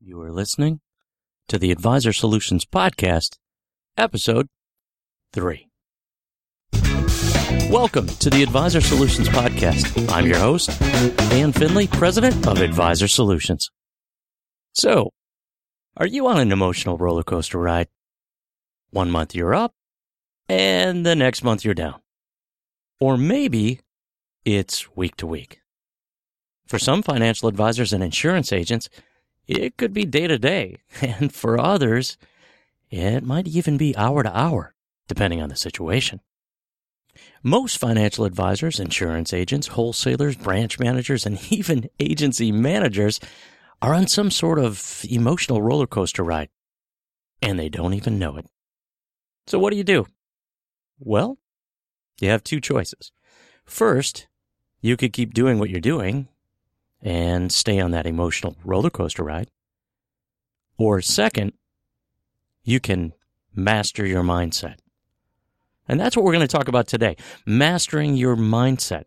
You are listening to the Advisor Solutions Podcast, Episode 3. Welcome to the Advisor Solutions Podcast. I'm your host, Dan Finley, President of Advisor Solutions. So, are you on an emotional roller coaster ride? One month you're up, and the next month you're down. Or maybe it's week to week. For some financial advisors and insurance agents, it could be day to day. And for others, it might even be hour to hour, depending on the situation. Most financial advisors, insurance agents, wholesalers, branch managers, and even agency managers are on some sort of emotional roller coaster ride, and they don't even know it. So, what do you do? Well, you have two choices. First, you could keep doing what you're doing and stay on that emotional roller coaster ride. Or second, you can master your mindset. And that's what we're going to talk about today mastering your mindset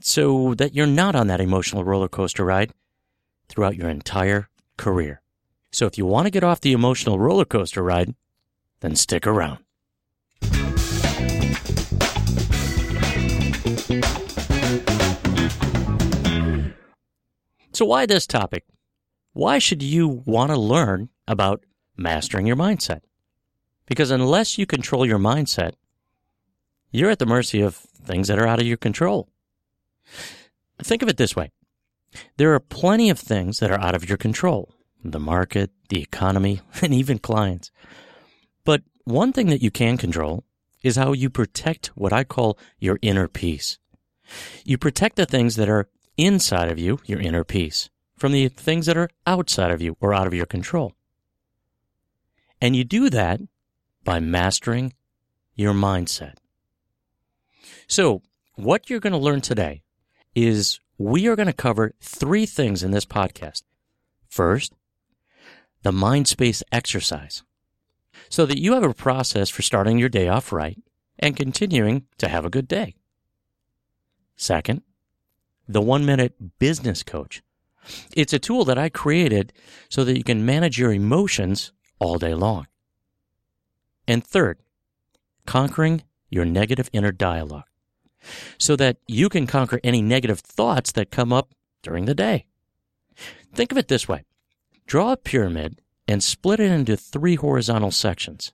so that you're not on that emotional roller coaster ride throughout your entire career. So if you want to get off the emotional roller coaster ride, then stick around. So, why this topic? Why should you want to learn about mastering your mindset? Because unless you control your mindset, you're at the mercy of things that are out of your control. Think of it this way there are plenty of things that are out of your control the market, the economy, and even clients. But one thing that you can control is how you protect what I call your inner peace. You protect the things that are inside of you, your inner peace, from the things that are outside of you or out of your control. And you do that by mastering your mindset. So, what you're going to learn today is we are going to cover three things in this podcast. First, the mind space exercise, so that you have a process for starting your day off right and continuing to have a good day. Second, the one minute business coach. It's a tool that I created so that you can manage your emotions all day long. And third, conquering your negative inner dialogue so that you can conquer any negative thoughts that come up during the day. Think of it this way draw a pyramid and split it into three horizontal sections.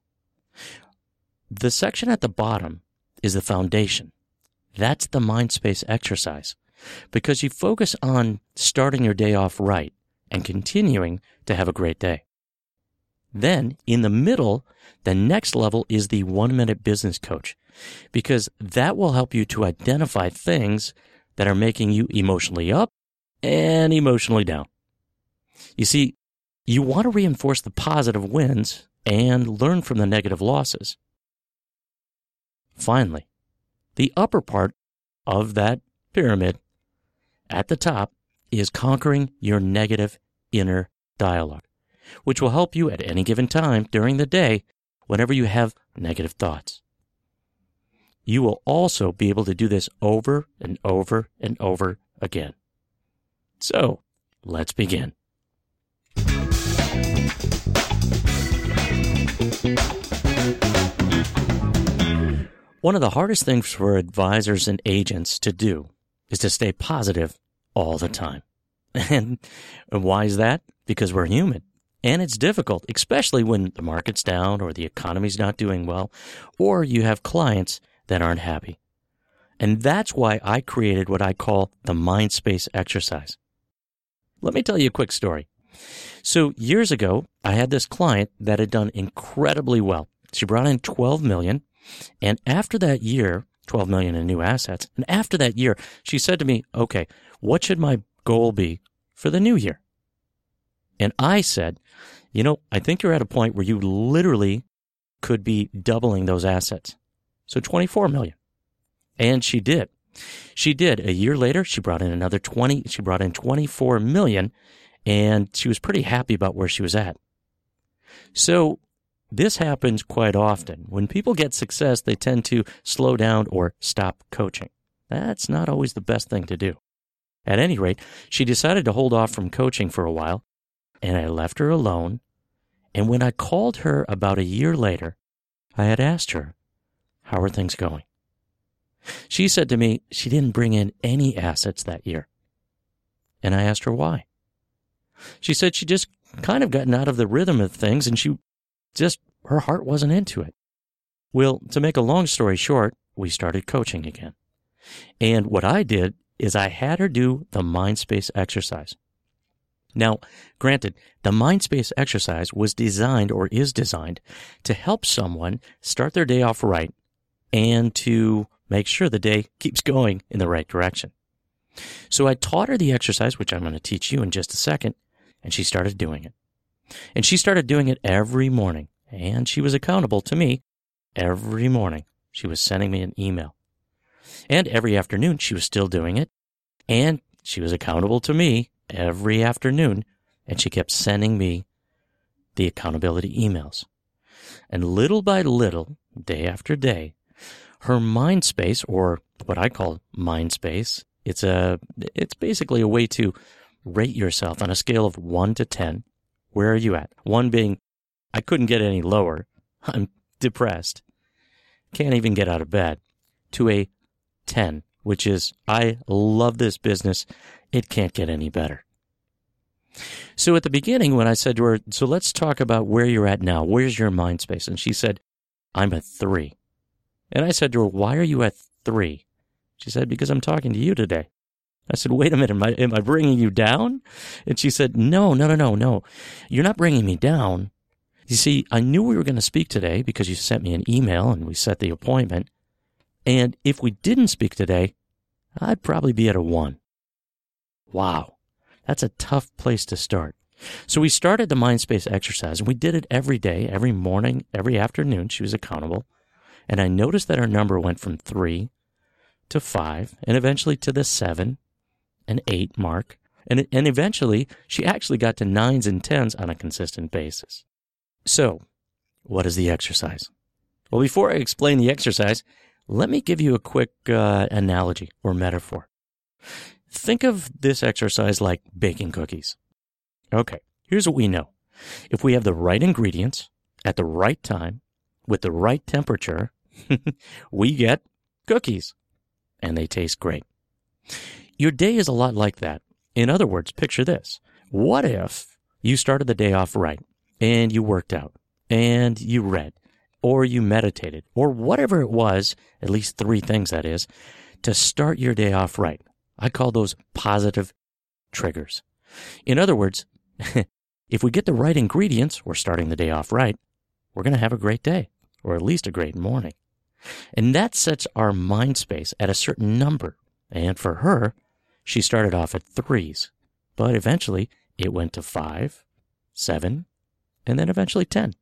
The section at the bottom is the foundation. That's the mind space exercise because you focus on starting your day off right and continuing to have a great day. Then in the middle, the next level is the one minute business coach because that will help you to identify things that are making you emotionally up and emotionally down. You see, you want to reinforce the positive wins and learn from the negative losses. Finally, the upper part of that pyramid at the top is conquering your negative inner dialogue, which will help you at any given time during the day whenever you have negative thoughts. You will also be able to do this over and over and over again. So, let's begin. One of the hardest things for advisors and agents to do is to stay positive all the time. And why is that? Because we're human. And it's difficult, especially when the market's down or the economy's not doing well, or you have clients that aren't happy. And that's why I created what I call the mind space exercise. Let me tell you a quick story. So years ago, I had this client that had done incredibly well. She brought in 12 million. And after that year, 12 million in new assets. And after that year, she said to me, okay, what should my goal be for the new year? And I said, you know, I think you're at a point where you literally could be doubling those assets. So 24 million. And she did. She did. A year later, she brought in another 20, she brought in 24 million and she was pretty happy about where she was at. So this happens quite often. When people get success, they tend to slow down or stop coaching. That's not always the best thing to do. At any rate, she decided to hold off from coaching for a while, and I left her alone. And when I called her about a year later, I had asked her, How are things going? She said to me she didn't bring in any assets that year. And I asked her why. She said she just kind of gotten out of the rhythm of things and she just, her heart wasn't into it. Well, to make a long story short, we started coaching again. And what I did is I had her do the mind space exercise. Now, granted, the mind space exercise was designed or is designed to help someone start their day off right and to make sure the day keeps going in the right direction. So I taught her the exercise, which I'm going to teach you in just a second, and she started doing it. And she started doing it every morning, and she was accountable to me every morning. She was sending me an email. And every afternoon, she was still doing it, and she was accountable to me every afternoon, and she kept sending me the accountability emails. And little by little, day after day, her mind space, or what I call mind space, it's a, it's basically a way to rate yourself on a scale of one to 10. Where are you at? One being, I couldn't get any lower. I'm depressed. Can't even get out of bed. To a 10, which is, I love this business. It can't get any better. So at the beginning, when I said to her, So let's talk about where you're at now. Where's your mind space? And she said, I'm at three. And I said to her, Why are you at three? She said, Because I'm talking to you today. I said, Wait a minute, am I, am I bringing you down? And she said, No, no, no, no, no. You're not bringing me down. You see, I knew we were going to speak today because you sent me an email and we set the appointment. And if we didn't speak today, I'd probably be at a one. Wow. That's a tough place to start. So we started the mind space exercise and we did it every day, every morning, every afternoon. She was accountable. And I noticed that our number went from three to five and eventually to the seven and eight mark. And, and eventually she actually got to nines and tens on a consistent basis. So what is the exercise? Well, before I explain the exercise, let me give you a quick uh, analogy or metaphor. Think of this exercise like baking cookies. Okay, here's what we know. If we have the right ingredients at the right time with the right temperature, we get cookies and they taste great. Your day is a lot like that. In other words, picture this. What if you started the day off right and you worked out and you read or you meditated or whatever it was, at least three things that is, to start your day off right? I call those positive triggers. In other words, if we get the right ingredients, we're starting the day off right, we're going to have a great day or at least a great morning. And that sets our mind space at a certain number. And for her, she started off at threes, but eventually it went to five, seven, and then eventually 10.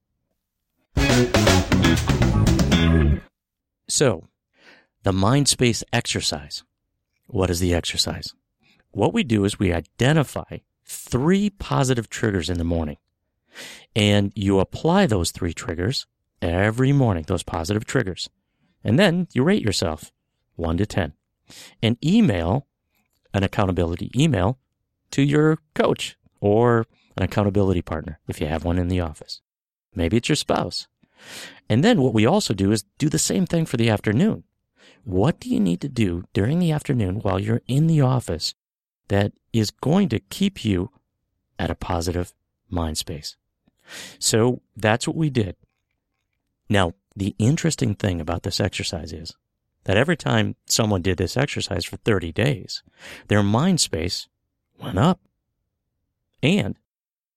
So, the mind space exercise. What is the exercise? What we do is we identify three positive triggers in the morning. And you apply those three triggers every morning, those positive triggers. And then you rate yourself 1 to 10. And email an accountability email to your coach or an accountability partner if you have one in the office. Maybe it's your spouse. And then what we also do is do the same thing for the afternoon. What do you need to do during the afternoon while you're in the office that is going to keep you at a positive mind space? So that's what we did. Now, the interesting thing about this exercise is that every time someone did this exercise for 30 days, their mind space went up. And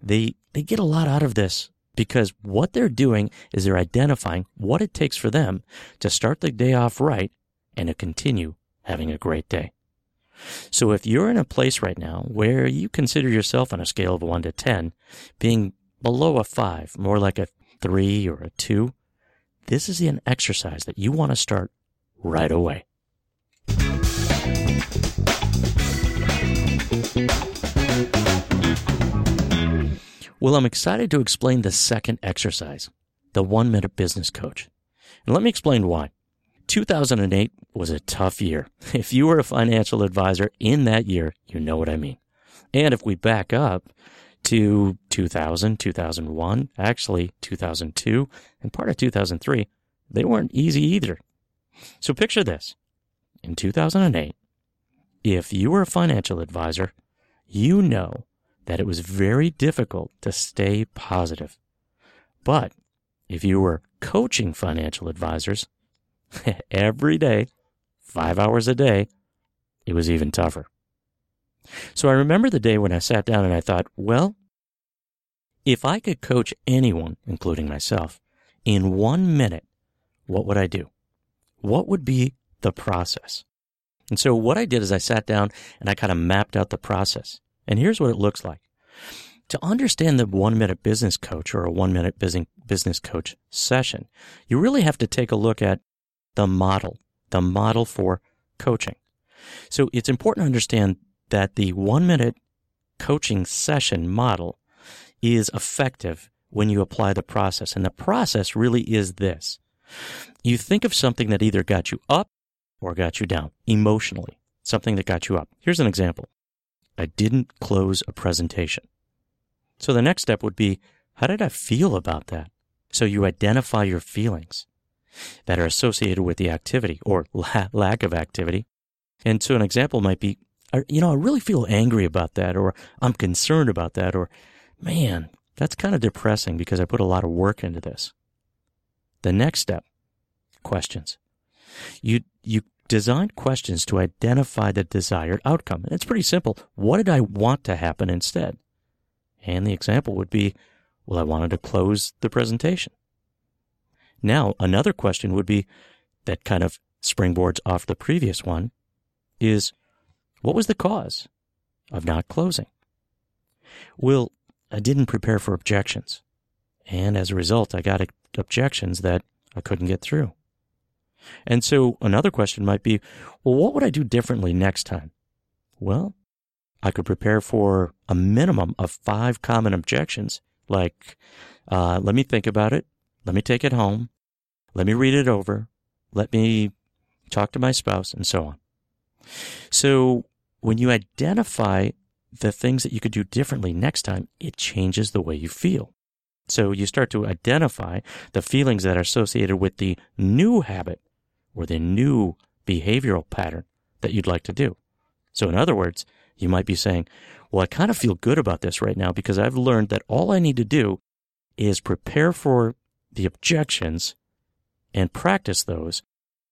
they, they get a lot out of this because what they're doing is they're identifying what it takes for them to start the day off right and to continue having a great day. So if you're in a place right now where you consider yourself on a scale of 1 to 10 being below a 5, more like a 3 or a 2, this is an exercise that you want to start right away. Well, I'm excited to explain the second exercise, the one minute business coach. And let me explain why. 2008 was a tough year. If you were a financial advisor in that year, you know what I mean. And if we back up to 2000, 2001, actually 2002, and part of 2003, they weren't easy either. So picture this. In 2008, if you were a financial advisor, you know that it was very difficult to stay positive. But if you were coaching financial advisors every day, five hours a day, it was even tougher. So I remember the day when I sat down and I thought, well, if I could coach anyone, including myself, in one minute, what would I do? What would be the process? And so what I did is I sat down and I kind of mapped out the process. And here's what it looks like. To understand the one minute business coach or a one minute business coach session, you really have to take a look at the model, the model for coaching. So it's important to understand that the one minute coaching session model is effective when you apply the process. And the process really is this. You think of something that either got you up or got you down emotionally, something that got you up. Here's an example. I didn't close a presentation. So the next step would be, how did I feel about that? So you identify your feelings that are associated with the activity or la- lack of activity. And so an example might be, you know, I really feel angry about that, or I'm concerned about that, or man, that's kind of depressing because I put a lot of work into this. The next step, questions. You, you design questions to identify the desired outcome. And it's pretty simple. What did I want to happen instead? And the example would be, well, I wanted to close the presentation. Now, another question would be that kind of springboards off the previous one is what was the cause of not closing? Well, I didn't prepare for objections. And as a result, I got objections that I couldn't get through. And so another question might be, well, what would I do differently next time? Well, I could prepare for a minimum of five common objections, like, uh, let me think about it. Let me take it home. Let me read it over. Let me talk to my spouse and so on. So when you identify the things that you could do differently next time, it changes the way you feel. So you start to identify the feelings that are associated with the new habit or the new behavioral pattern that you'd like to do. So in other words, you might be saying, well, I kind of feel good about this right now because I've learned that all I need to do is prepare for the objections and practice those.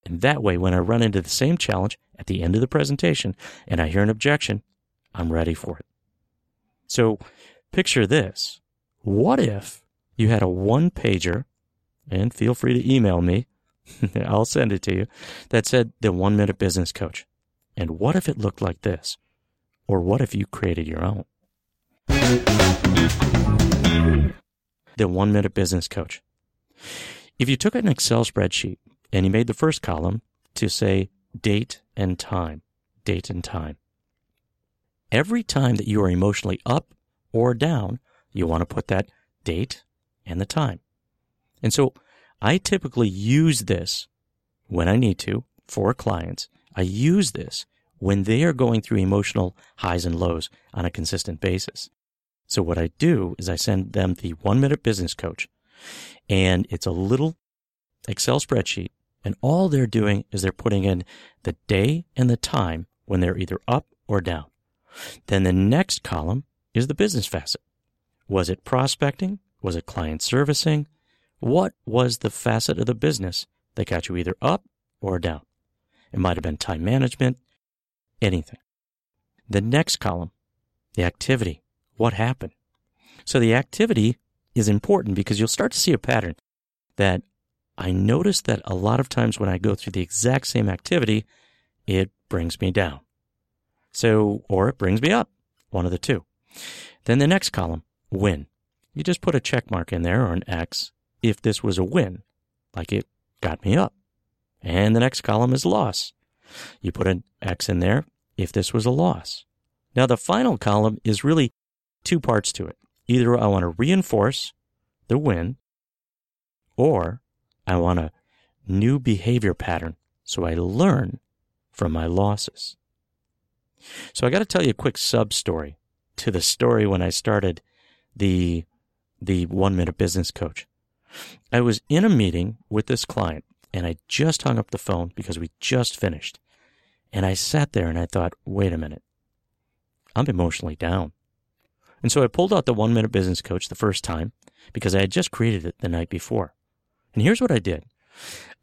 And that way, when I run into the same challenge at the end of the presentation and I hear an objection, I'm ready for it. So picture this. What if you had a one pager, and feel free to email me, I'll send it to you, that said the one minute business coach. And what if it looked like this? Or what if you created your own? The one minute business coach. If you took an Excel spreadsheet and you made the first column to say date and time, date and time, every time that you are emotionally up or down, you want to put that date and the time. And so I typically use this when I need to for clients. I use this when they are going through emotional highs and lows on a consistent basis. So what I do is I send them the one minute business coach and it's a little Excel spreadsheet. And all they're doing is they're putting in the day and the time when they're either up or down. Then the next column is the business facet. Was it prospecting? Was it client servicing? What was the facet of the business that got you either up or down? It might have been time management, anything. The next column, the activity. What happened? So the activity is important because you'll start to see a pattern that I notice that a lot of times when I go through the exact same activity, it brings me down. So, or it brings me up, one of the two. Then the next column, win. You just put a check mark in there or an X if this was a win, like it got me up. And the next column is loss. You put an X in there if this was a loss. Now, the final column is really two parts to it. Either I want to reinforce the win, or I want a new behavior pattern so I learn from my losses. So I got to tell you a quick sub story to the story when I started the the one minute business coach. I was in a meeting with this client and I just hung up the phone because we just finished. And I sat there and I thought, wait a minute. I'm emotionally down. And so I pulled out the one minute business coach the first time because I had just created it the night before. And here's what I did.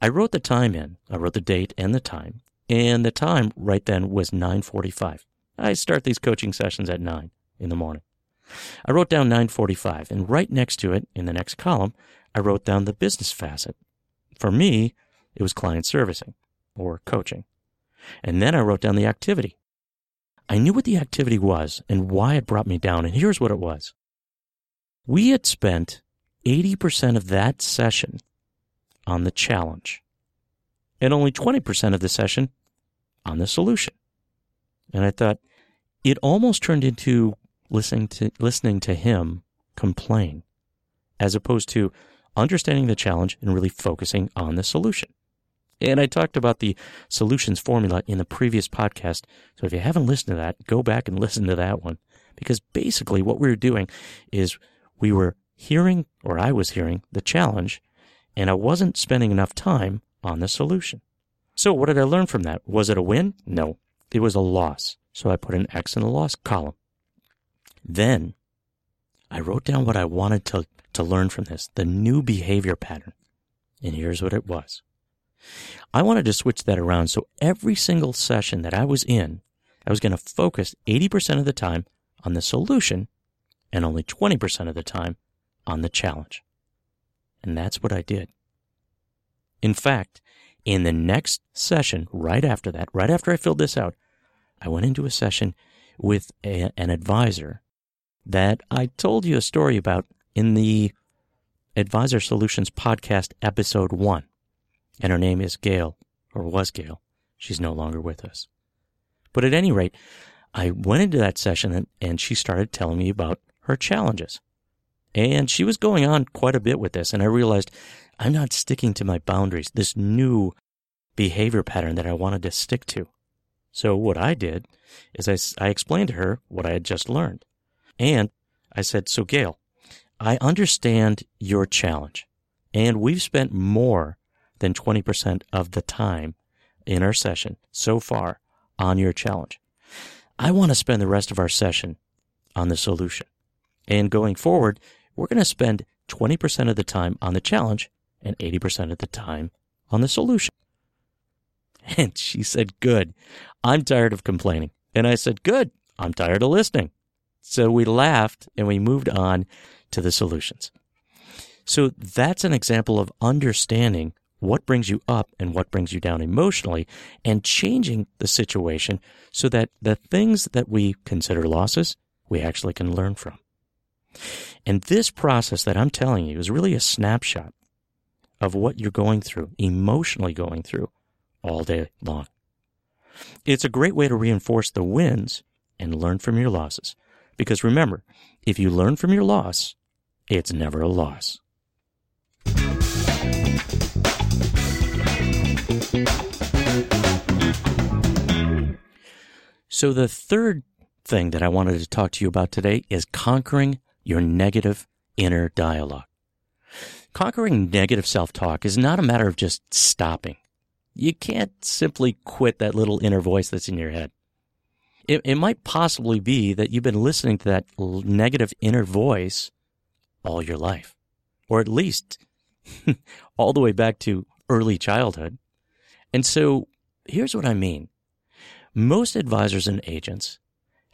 I wrote the time in. I wrote the date and the time. And the time right then was 945. I start these coaching sessions at 9 in the morning. I wrote down 945 and right next to it in the next column, I wrote down the business facet. For me, it was client servicing or coaching. And then I wrote down the activity. I knew what the activity was and why it brought me down, and here's what it was. We had spent 80% of that session on the challenge, and only 20% of the session on the solution. And I thought, it almost turned into listening to, listening to him complain, as opposed to understanding the challenge and really focusing on the solution. And I talked about the solutions formula in the previous podcast. So if you haven't listened to that, go back and listen to that one. Because basically what we were doing is we were hearing, or I was hearing, the challenge, and I wasn't spending enough time on the solution. So what did I learn from that? Was it a win? No, it was a loss. So I put an X in the loss column. Then I wrote down what I wanted to, to learn from this, the new behavior pattern. And here's what it was. I wanted to switch that around so every single session that I was in, I was going to focus 80% of the time on the solution and only 20% of the time on the challenge. And that's what I did. In fact, in the next session, right after that, right after I filled this out, I went into a session with a, an advisor that I told you a story about in the Advisor Solutions podcast, episode one and her name is Gail, or was Gail. She's no longer with us. But at any rate, I went into that session and, and she started telling me about her challenges. And she was going on quite a bit with this, and I realized I'm not sticking to my boundaries, this new behavior pattern that I wanted to stick to. So what I did is I, I explained to her what I had just learned. And I said, So, Gail, I understand your challenge, and we've spent more than 20% of the time in our session so far on your challenge. I want to spend the rest of our session on the solution. And going forward, we're going to spend 20% of the time on the challenge and 80% of the time on the solution. And she said, Good. I'm tired of complaining. And I said, Good. I'm tired of listening. So we laughed and we moved on to the solutions. So that's an example of understanding what brings you up and what brings you down emotionally, and changing the situation so that the things that we consider losses, we actually can learn from. And this process that I'm telling you is really a snapshot of what you're going through, emotionally going through all day long. It's a great way to reinforce the wins and learn from your losses. Because remember, if you learn from your loss, it's never a loss. So, the third thing that I wanted to talk to you about today is conquering your negative inner dialogue. Conquering negative self talk is not a matter of just stopping. You can't simply quit that little inner voice that's in your head. It, it might possibly be that you've been listening to that negative inner voice all your life, or at least all the way back to early childhood. And so here's what I mean. Most advisors and agents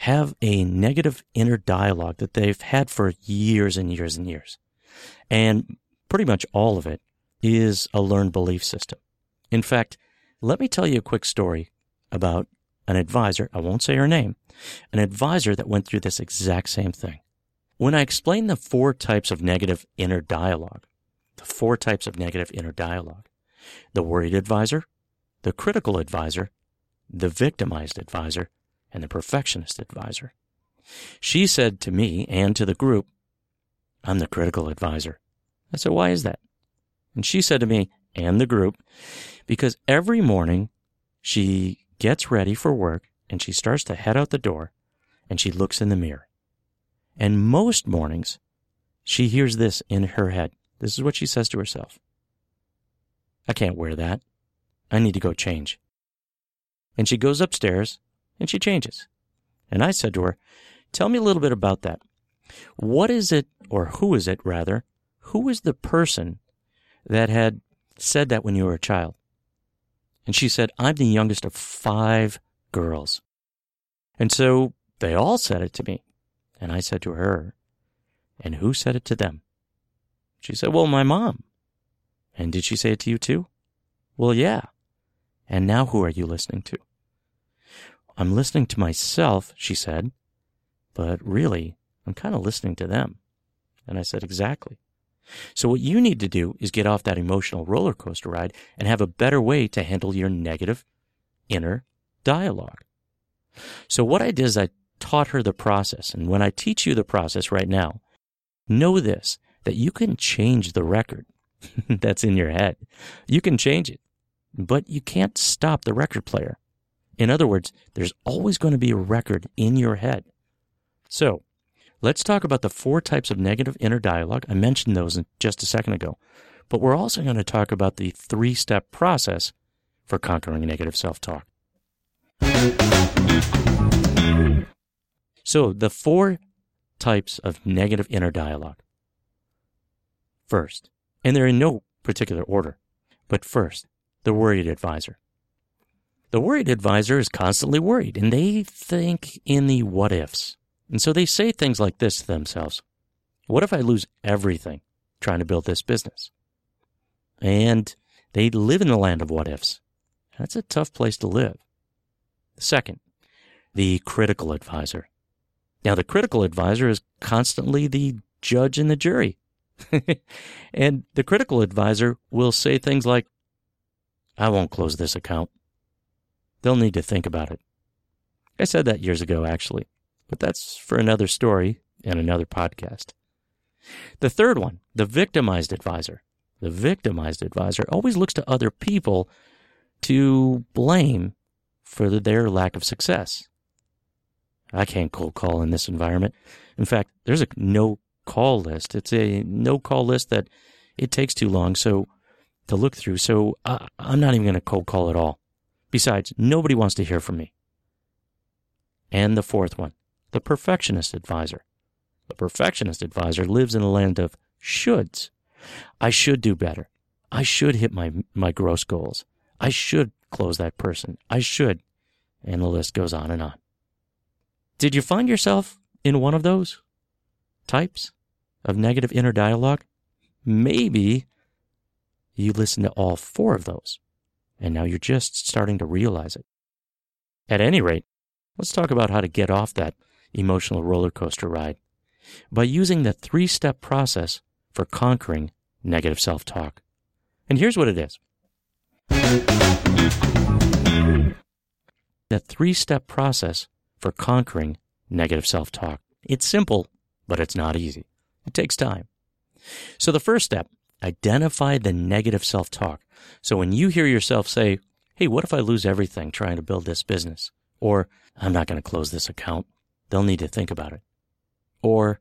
have a negative inner dialogue that they've had for years and years and years. And pretty much all of it is a learned belief system. In fact, let me tell you a quick story about an advisor. I won't say her name, an advisor that went through this exact same thing. When I explain the four types of negative inner dialogue, the four types of negative inner dialogue, the worried advisor, the critical advisor, the victimized advisor, and the perfectionist advisor. She said to me and to the group, I'm the critical advisor. I said, Why is that? And she said to me and the group, Because every morning she gets ready for work and she starts to head out the door and she looks in the mirror. And most mornings she hears this in her head. This is what she says to herself I can't wear that. I need to go change. And she goes upstairs and she changes. And I said to her, Tell me a little bit about that. What is it, or who is it rather, who is the person that had said that when you were a child? And she said, I'm the youngest of five girls. And so they all said it to me. And I said to her, And who said it to them? She said, Well, my mom. And did she say it to you too? Well, yeah. And now who are you listening to? I'm listening to myself, she said, but really, I'm kind of listening to them. And I said, Exactly. So, what you need to do is get off that emotional roller coaster ride and have a better way to handle your negative inner dialogue. So, what I did is I taught her the process. And when I teach you the process right now, know this that you can change the record that's in your head. You can change it, but you can't stop the record player. In other words, there's always going to be a record in your head. So, let's talk about the four types of negative inner dialogue. I mentioned those just a second ago. But we're also going to talk about the three step process for conquering negative self talk. So, the four types of negative inner dialogue. First, and they're in no particular order, but first, the worried advisor. The worried advisor is constantly worried and they think in the what ifs. And so they say things like this to themselves What if I lose everything trying to build this business? And they live in the land of what ifs. That's a tough place to live. Second, the critical advisor. Now, the critical advisor is constantly the judge and the jury. and the critical advisor will say things like, I won't close this account. They'll need to think about it. I said that years ago, actually. But that's for another story and another podcast. The third one, the victimized advisor. The victimized advisor always looks to other people to blame for their lack of success. I can't cold call in this environment. In fact, there's a no call list. It's a no call list that it takes too long so to look through. So I, I'm not even going to cold call at all. Besides, nobody wants to hear from me. And the fourth one, the perfectionist advisor. The perfectionist advisor lives in a land of shoulds. I should do better. I should hit my, my gross goals. I should close that person. I should. And the list goes on and on. Did you find yourself in one of those types of negative inner dialogue? Maybe you listen to all four of those, and now you're just starting to realize it. At any rate, let's talk about how to get off that emotional roller coaster ride by using the three step process for conquering negative self talk. And here's what it is the three step process for conquering negative self talk. It's simple, but it's not easy. It takes time. So, the first step identify the negative self talk. So, when you hear yourself say, Hey, what if I lose everything trying to build this business? Or, I'm not going to close this account. They'll need to think about it. Or,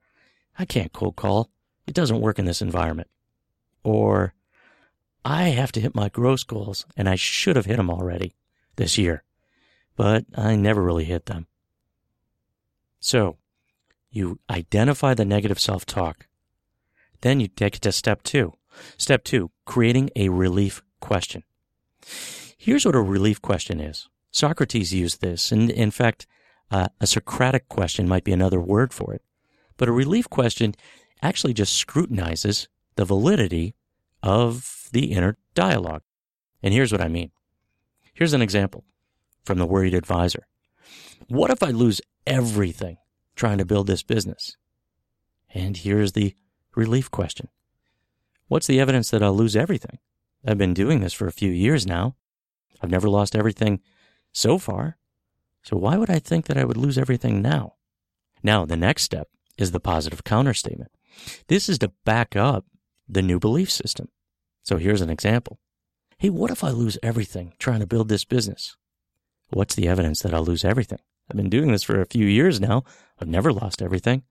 I can't cold call. It doesn't work in this environment. Or, I have to hit my gross goals and I should have hit them already this year, but I never really hit them. So, you identify the negative self talk. Then you take it to step two. Step two, creating a relief question. Here's what a relief question is. Socrates used this, and in fact, uh, a Socratic question might be another word for it. But a relief question actually just scrutinizes the validity of the inner dialogue. And here's what I mean. Here's an example from the worried advisor. What if I lose everything trying to build this business? And here's the relief question. What's the evidence that I'll lose everything? I've been doing this for a few years now. I've never lost everything so far. So why would I think that I would lose everything now? Now, the next step is the positive counterstatement. This is to back up the new belief system. So here's an example. Hey, what if I lose everything trying to build this business? What's the evidence that I'll lose everything? I've been doing this for a few years now. I've never lost everything.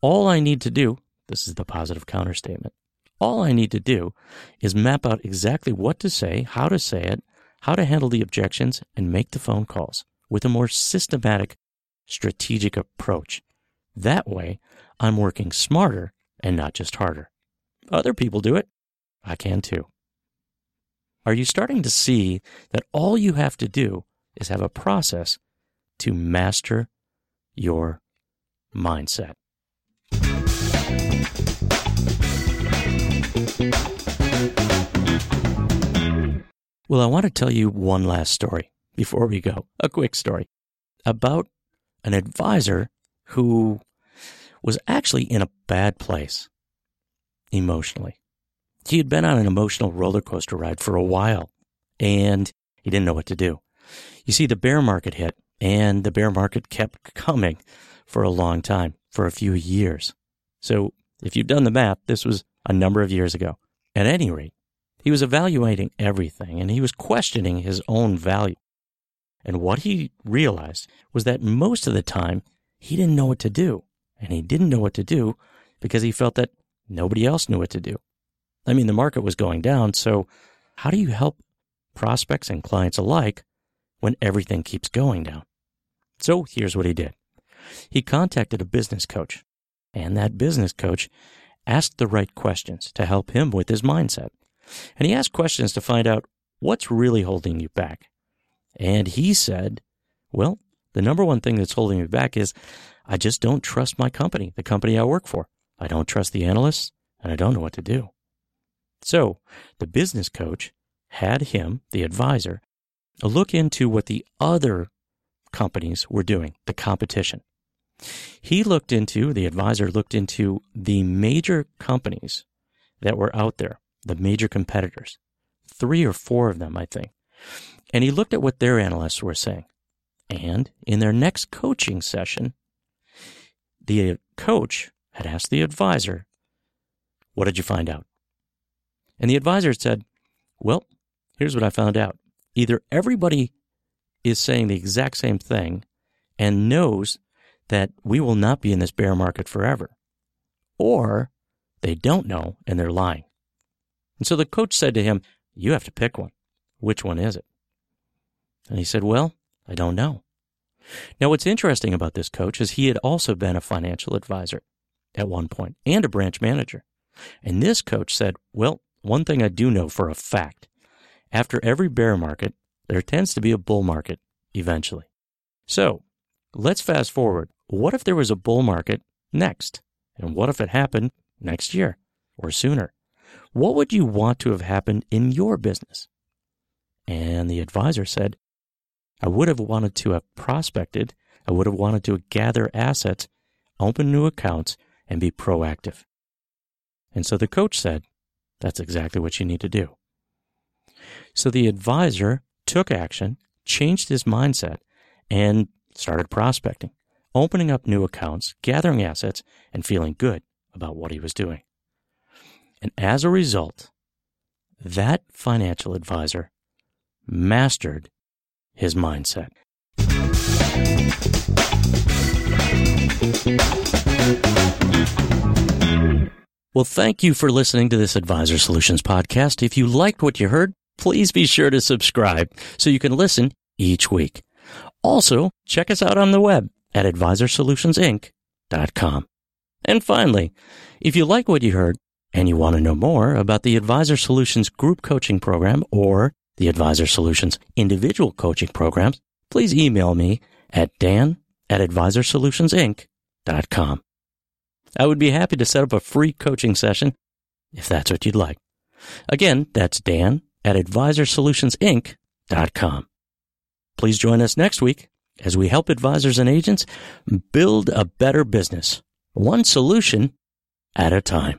All I need to do, This is the positive counter statement. All I need to do is map out exactly what to say, how to say it, how to handle the objections, and make the phone calls with a more systematic, strategic approach. That way, I'm working smarter and not just harder. Other people do it. I can too. Are you starting to see that all you have to do is have a process to master your mindset? Well, I want to tell you one last story before we go. A quick story about an advisor who was actually in a bad place emotionally. He had been on an emotional roller coaster ride for a while and he didn't know what to do. You see, the bear market hit and the bear market kept coming for a long time, for a few years. So if you've done the math, this was a number of years ago. At any rate, he was evaluating everything and he was questioning his own value. And what he realized was that most of the time he didn't know what to do. And he didn't know what to do because he felt that nobody else knew what to do. I mean, the market was going down. So how do you help prospects and clients alike when everything keeps going down? So here's what he did. He contacted a business coach and that business coach asked the right questions to help him with his mindset. And he asked questions to find out what's really holding you back. And he said, well, the number one thing that's holding me back is I just don't trust my company, the company I work for. I don't trust the analysts and I don't know what to do. So the business coach had him, the advisor, look into what the other companies were doing, the competition. He looked into, the advisor looked into the major companies that were out there, the major competitors, three or four of them, I think. And he looked at what their analysts were saying. And in their next coaching session, the uh, coach had asked the advisor, What did you find out? And the advisor said, Well, here's what I found out. Either everybody is saying the exact same thing and knows that we will not be in this bear market forever, or they don't know and they're lying. And so the coach said to him, You have to pick one. Which one is it? And he said, Well, I don't know. Now, what's interesting about this coach is he had also been a financial advisor at one point and a branch manager. And this coach said, Well, one thing I do know for a fact after every bear market, there tends to be a bull market eventually. So let's fast forward. What if there was a bull market next? And what if it happened next year or sooner? What would you want to have happened in your business? And the advisor said, I would have wanted to have prospected. I would have wanted to gather assets, open new accounts, and be proactive. And so the coach said, that's exactly what you need to do. So the advisor took action, changed his mindset, and started prospecting, opening up new accounts, gathering assets, and feeling good about what he was doing. And as a result, that financial advisor mastered his mindset. Well, thank you for listening to this Advisor Solutions podcast. If you liked what you heard, please be sure to subscribe so you can listen each week. Also, check us out on the web at advisorsolutionsinc.com. And finally, if you like what you heard, and you want to know more about the Advisor Solutions Group Coaching Program or the Advisor Solutions individual coaching programs, please email me at dan at advisorsolutionsinc.com. I would be happy to set up a free coaching session if that's what you'd like. Again, that's dan at advisorsolutionsinc.com. Please join us next week as we help advisors and agents build a better business, one solution at a time.